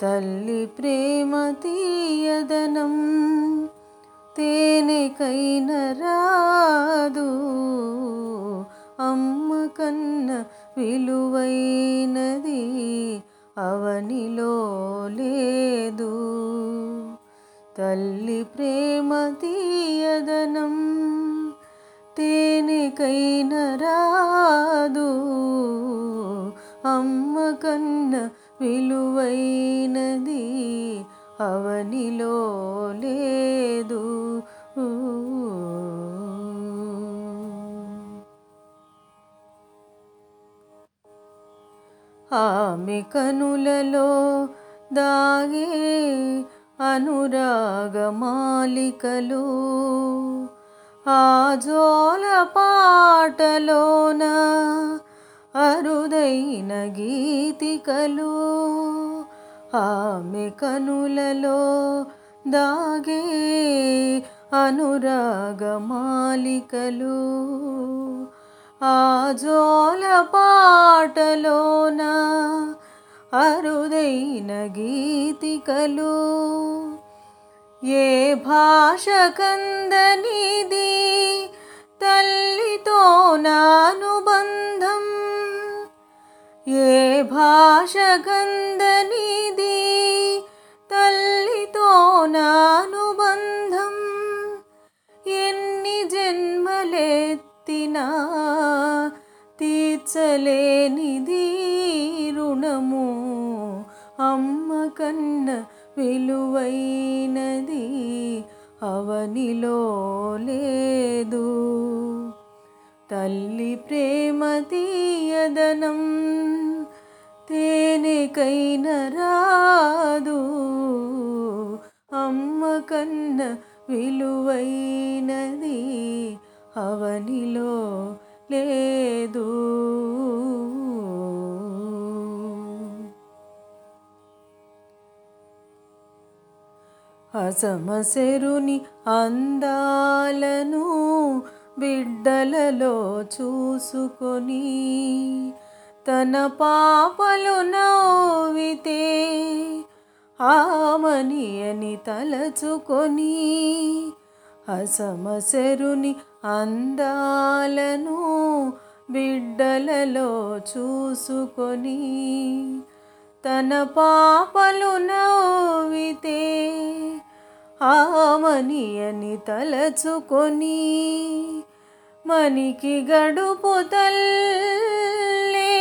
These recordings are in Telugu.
తల్లి ప్రేమ తీయదనం తేనెకైన రాదు అమ్మ కన్న విలువైనది అవనిలో లేదు. తల్లి ప్రేమ తీయదనం తేనెకైన రాదు అమ్మ కన్న విలువైనది అవనిలో లేదు. ఆమె కనులలో దాగే అనురాగమాలికలు ఆ జోల పాటలోన అరుదైన గీతికలు ఆమె కనులలో దాగే అనురాగమాలికలు ఆ జోల పాటలోన అరుదైన గీతికలు. ఏ భాష కందనిది తల్లితో నానుబంధం ఏ భాష గంధనిది తల్లితో నానుబంధం ఎన్ని జన్మలెత్తినా తీర్చలేనిది రుణము. అమ్మ కన్న విలువైనది అవనిలో లే తల్లి ప్రేమ తీయదనం తేనెకైన రాదు అమ్మ కన్న విలువైనది అవనిలో లేదు. అసమసెరుని అందాలను బిడ్డలలో చూసుకొని తన పాపలు నవ్వితే ఆమని అని తలచుకొని అసమసెరుని అందాలను బిడ్డలలో చూసుకొని తన పాపలు నవ్వితే ఆమని అని తలచుకొని మనికి గడుపు తల్లే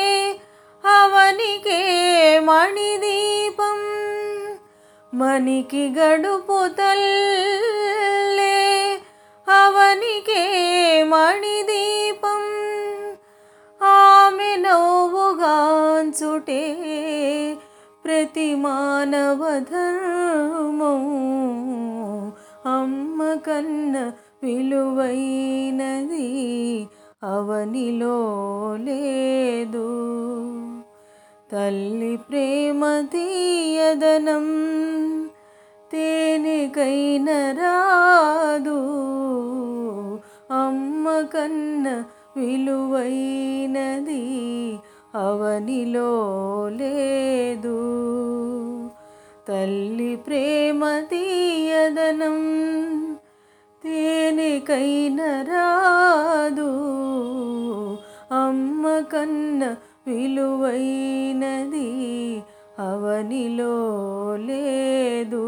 అవనికే మణిదీపం. మనికి గడుపు తల్లే అవనికే మణిదీపం. ఆమె నవ్వుగాంచుటే ప్రతి మానవ ధర్మం. కన్న విలువైనది అవనిలో లేదు. తల్లి ప్రేమ తీయదనం తేనెకైన రాదు. అమ్మ కన్న విలువైనది అవనిలో లేదు. తల్లి ప్రేమ తీయదనం తేనెకైన రాదు. అమ్మ కన్న విలువైనది అవనిలో లేదు.